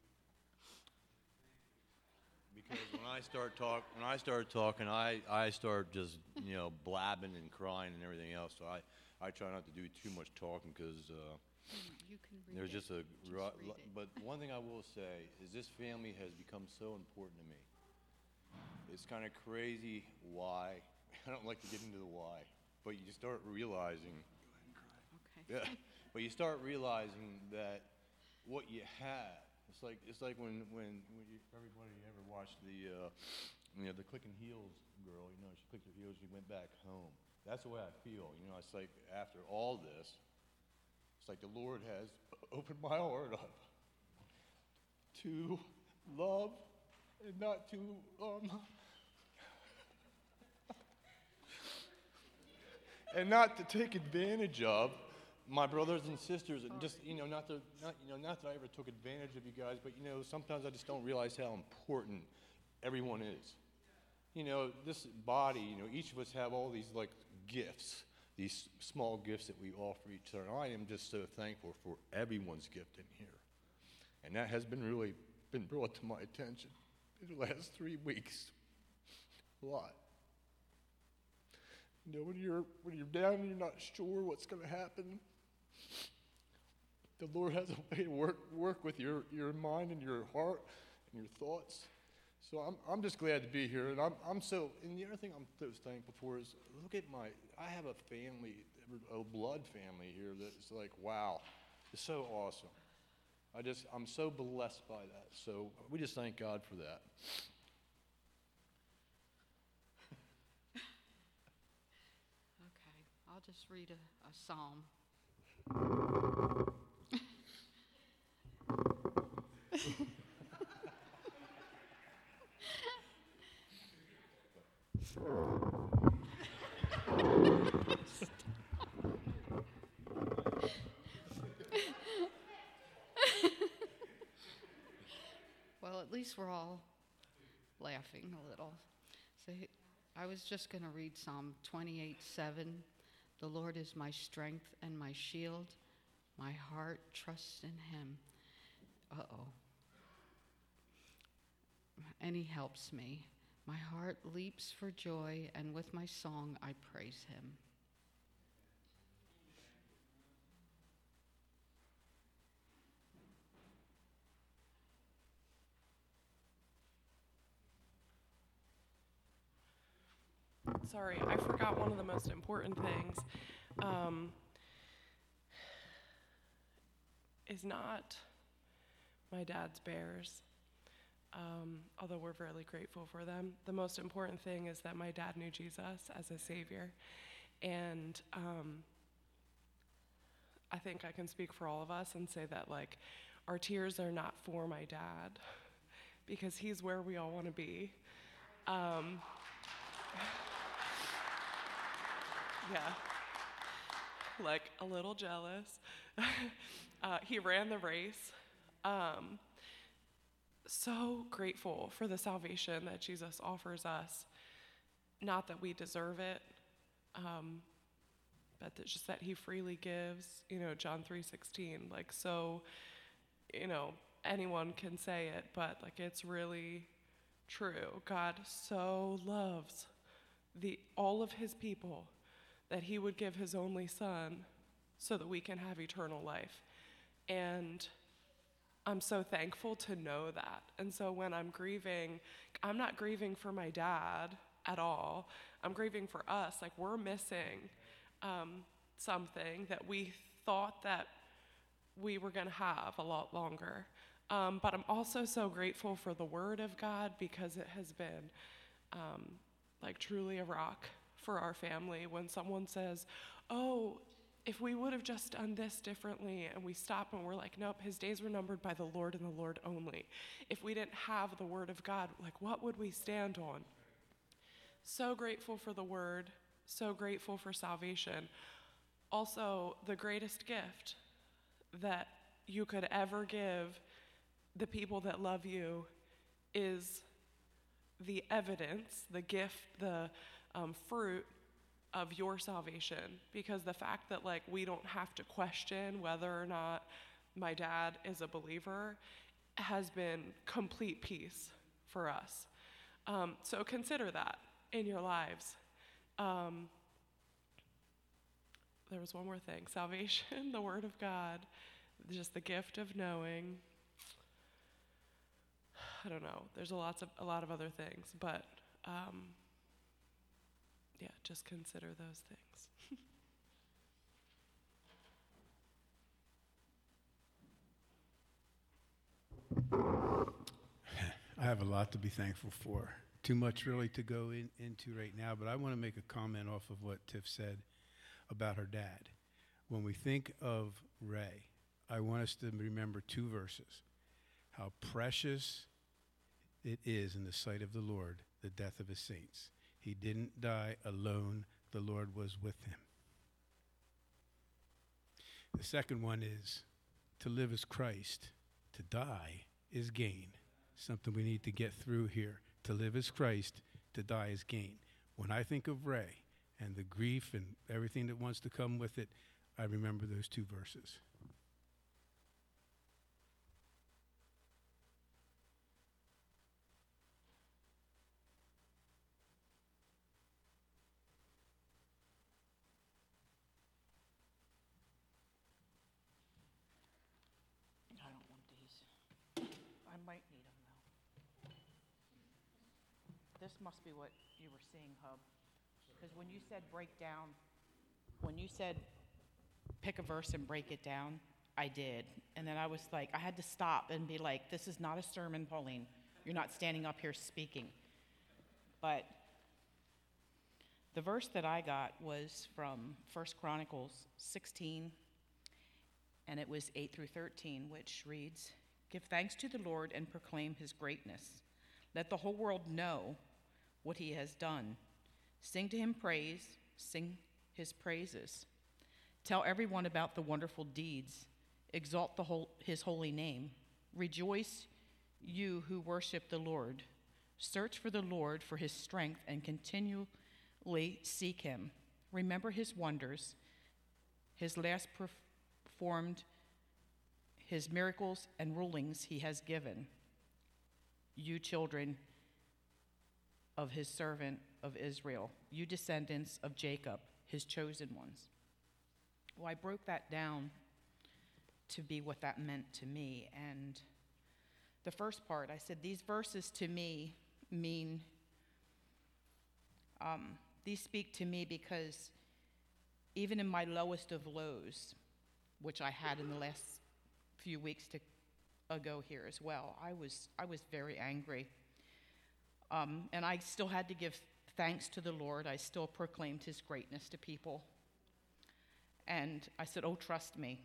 O: because when I start talk, when I start talking, I, I start just you know blabbing and crying and everything else. So I, I try not to do too much talking because uh, there's it. just a. But one thing I will say is this family has become so important to me. It's kind of crazy why. I don't like to get into the why, but you start realizing. Okay. Yeah. But you start realizing that what you have it's like it's like when when, when you, everybody ever watched the uh, you know the clicking heels girl. You know, she clicked her heels. She went back home. That's the way I feel. You know, it's like after all this, it's like the Lord has opened my heart up to love and not to um, and not to take advantage of my brothers and sisters, and just you know, not that not, you know, not that I ever took advantage of you guys, but you know, sometimes I just don't realize how important everyone is. You know, this body, you know, each of us have all these like gifts, these small gifts that we offer each other. And I am just so thankful for everyone's gift in here, and that has been really been brought to my attention in the last three weeks, a lot. You know, when you're when you're down and you're not sure what's going to happen the Lord has a way to work, work with your, your mind and your heart and your thoughts. So I'm, I'm just glad to be here. And I'm, I'm so, and the other thing I'm so thankful for is look at my, I have a family, a blood family here that's like, wow, it's so awesome. I just, I'm so blessed by that. So we just thank God for that.
P: okay, I'll just read a, a psalm. well, at least we're all laughing a little. So I was just going to read Psalm 28 7. The Lord is my strength and my shield. My heart trusts in him. Uh oh. And he helps me. My heart leaps for joy, and with my song I praise him.
L: Sorry, I forgot one of the most important things. Um, is not my dad's bears um, although we're really grateful for them. The most important thing is that my dad knew Jesus as a Savior. And um, I think I can speak for all of us and say that, like, our tears are not for my dad because he's where we all want to be. Um, yeah like a little jealous. uh, he ran the race. Um, so grateful for the salvation that Jesus offers us. Not that we deserve it, um, but that just that He freely gives. You know, John three sixteen. Like so, you know, anyone can say it, but like it's really true. God so loves the all of His people that He would give His only Son so that we can have eternal life, and I'm so thankful to know that. And so when I'm grieving, I'm not grieving for my dad at all. I'm grieving for us. Like we're missing um, something that we thought that we were going to have a lot longer. Um, but I'm also so grateful for the Word of God because it has been um, like truly a rock for our family. When someone says, Oh, if we would have just done this differently and we stop and we're like, nope, his days were numbered by the Lord and the Lord only. If we didn't have the Word of God, like, what would we stand on? So grateful for the Word, so grateful for salvation. Also, the greatest gift that you could ever give the people that love you is the evidence, the gift, the um, fruit of your salvation because the fact that like we don't have to question whether or not my dad is a believer has been complete peace for us. Um, so consider that in your lives. Um, there was one more thing salvation, the Word of God, just the gift of knowing. I don't know. There's a lots of a lot of other things, but um, yeah, just consider those things. I
Q: have a lot to be thankful for. Too much really to go in, into right now, but I want to make a comment off of what Tiff said about her dad. When we think of Ray, I want us to remember two verses how precious it is in the sight of the Lord, the death of his saints. He didn't die alone, the Lord was with him. The second one is to live as Christ, to die is gain. Something we need to get through here. To live as Christ, to die is gain. When I think of Ray and the grief and everything that wants to come with it, I remember those two verses.
P: what you were seeing, Hub. Because when you said break down, when you said pick a verse and break it down, I did. And then I was like, I had to stop and be like, this is not a sermon, Pauline. You're not standing up here speaking. But the verse that I got was from First Chronicles 16, and it was 8 through 13, which reads Give thanks to the Lord and proclaim his greatness. Let the whole world know what he has done. Sing to him praise, sing his praises. Tell everyone about the wonderful deeds. Exalt the whole, his holy name. Rejoice, you who worship the Lord. Search for the Lord for his strength and continually seek him. Remember his wonders, his last performed, his miracles and rulings he has given. You children, of his servant of Israel, you descendants of Jacob, his chosen ones. Well, I broke that down to be what that meant to me. And the first part, I said, these verses to me mean, um, these speak to me because even in my lowest of lows, which I had in the last few weeks to, ago here as well, I was, I was very angry um, and I still had to give thanks to the Lord. I still proclaimed his greatness to people. And I said, Oh, trust me.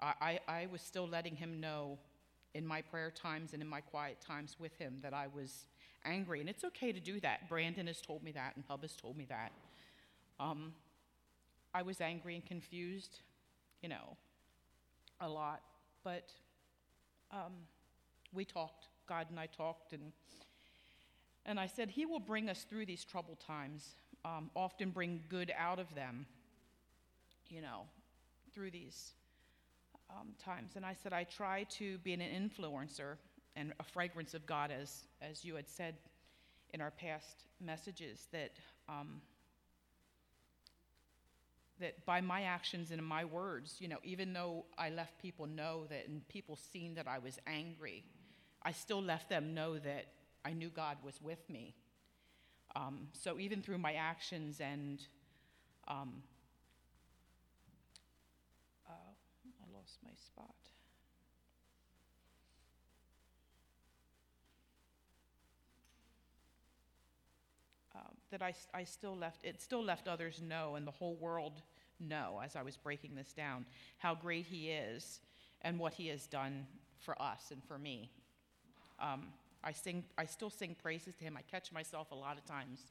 P: I, I, I was still letting him know in my prayer times and in my quiet times with him that I was angry. And it's okay to do that. Brandon has told me that, and Hub has told me that. Um, I was angry and confused, you know, a lot. But um, we talked, God and I talked, and and I said, He will bring us through these troubled times, um, often bring good out of them, you know, through these um, times. And I said, I try to be an influencer and a fragrance of God, as, as you had said in our past messages, that, um, that by my actions and my words, you know, even though I left people know that and people seen that I was angry, I still left them know that I knew God was with me. Um, so even through my actions and um, uh, I lost my spot. Um, that I, I still left, it still left others know and the whole world know as I was breaking this down how great he is and what he has done for us and for me. Um, I sing, I still sing praises to Him. I catch myself a lot of times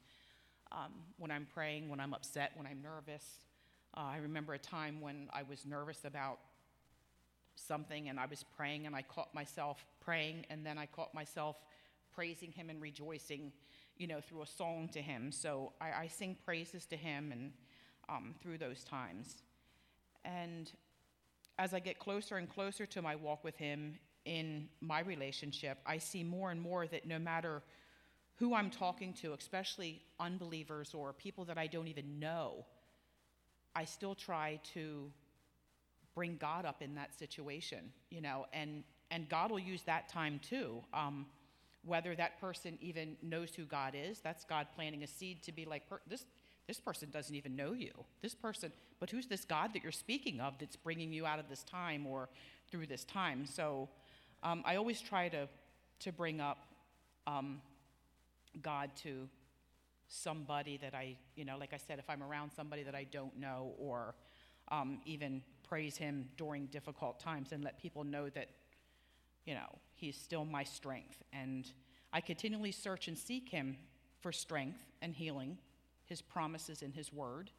P: um, when I'm praying, when I'm upset, when I'm nervous. Uh, I remember a time when I was nervous about something and I was praying and I caught myself praying and then I caught myself praising Him and rejoicing, you know, through a song to Him. So I, I sing praises to Him and um, through those times. And as I get closer and closer to my walk with Him, in my relationship, I see more and more that no matter who I'm talking to, especially unbelievers or people that I don't even know, I still try to bring God up in that situation, you know, and, and God will use that time too. Um, whether that person even knows who God is, that's God planting a seed to be like, this, this person doesn't even know you. This person, but who's this God that you're speaking of that's bringing you out of this time or through this time? So, um, I always try to, to bring up um, God to somebody that I, you know, like I said, if I'm around somebody that I don't know, or um, even praise Him during difficult times and let people know that, you know, He's still my strength. And I continually search and seek Him for strength and healing, His promises in His Word,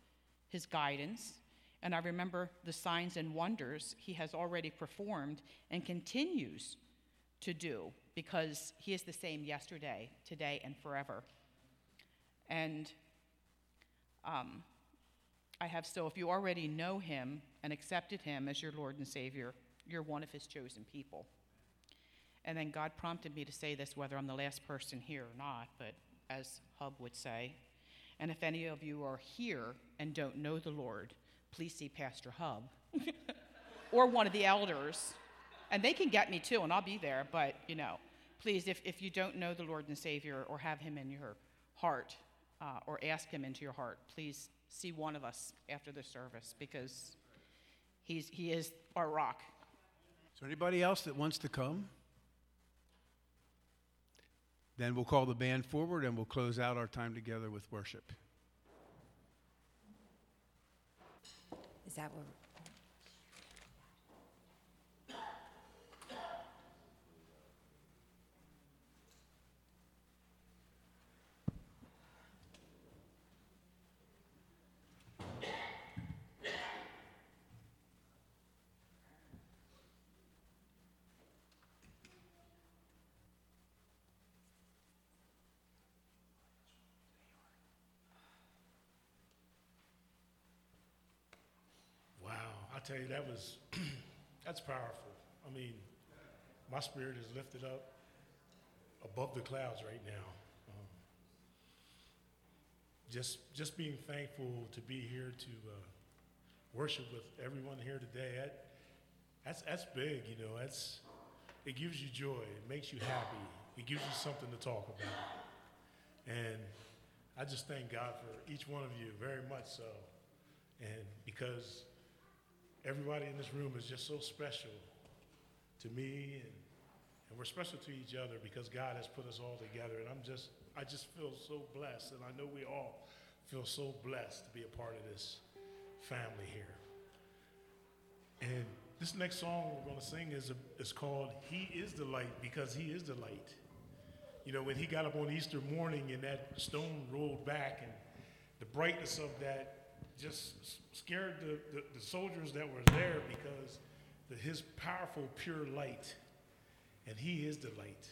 P: His guidance, and I remember the signs and wonders he has already performed and continues to do because he is the same yesterday, today, and forever. And um, I have so, if you already know him and accepted him as your Lord and Savior, you're one of his chosen people. And then God prompted me to say this, whether I'm the last person here or not, but as Hub would say, and if any of you are here and don't know the Lord, please see Pastor Hub or one of the elders. And they can get me too, and I'll be there, but you know, please, if, if you don't know the Lord and Savior or have Him in your heart uh, or ask Him into your heart, please see one of us after the service because he's, He is our rock.
Q: Is there anybody else that wants to come? Then we'll call the band forward and we'll close out our time together with worship. Is that what?
O: I tell you, that was that's powerful. I mean, my spirit is lifted up above the clouds right now. Um, just just being thankful to be here to uh, worship with everyone here today. That, that's that's big, you know. That's it gives you joy. It makes you happy. It gives you something to talk about. And I just thank God for each one of you very much so. And because everybody in this room is just so special to me and, and, we're special to each other because God has put us all together and I'm just I just feel so blessed and I know we all feel so blessed to be a part of this family here. And this next song we're going to sing is, a, is called He is the Light because He is the Light. You know, when he got up on Easter morning and that stone rolled back and the brightness of that just scared the, the, the soldiers that were there because the, his powerful, pure light, and he is the light.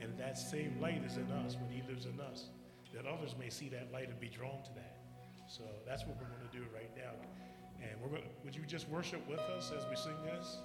O: And that same light is in us when he lives in us, that others may see that light and be drawn to that. So that's what we're going to do right now. And we're going to, would you just worship with us as we sing this?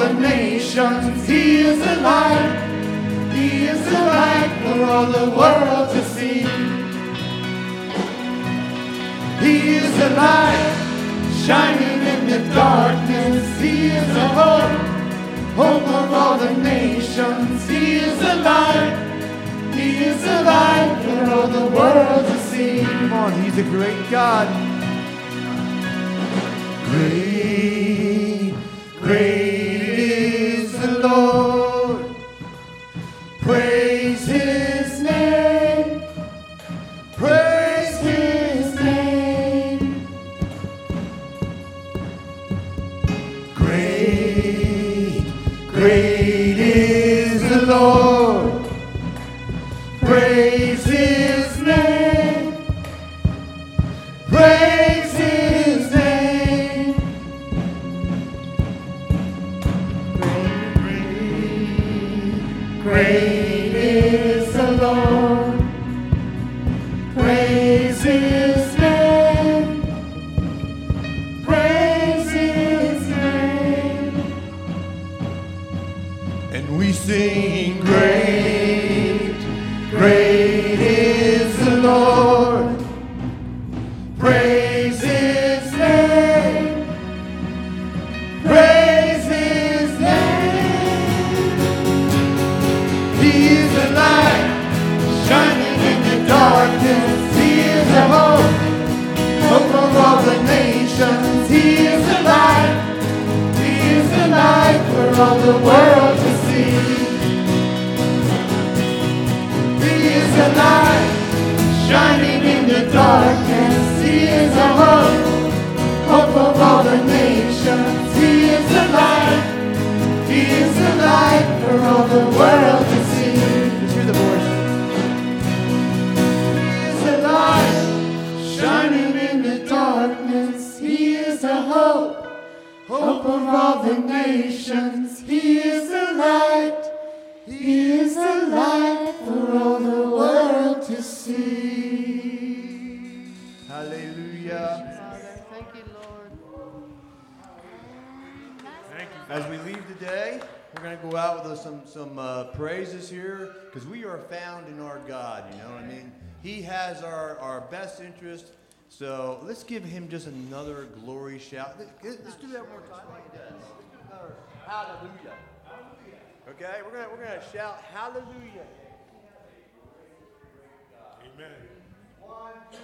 O: the nations. He is the light. He is the light for all the world to see. He is the light shining in the darkness. He is the hope, hope of all the nations. He is the light. He is the light for all the world to see.
Q: Come on, He's a great God.
O: Great, great todo.
Q: He has our, our best interest. So let's give him just another glory shout. Let's do that one more time like this.
R: Another, hallelujah.
Q: Okay, we're gonna we're gonna shout hallelujah. Amen. One, two.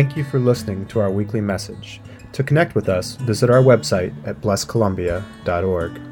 S: Thank you for listening to our weekly message. To connect with us, visit our website at blesscolumbia.org.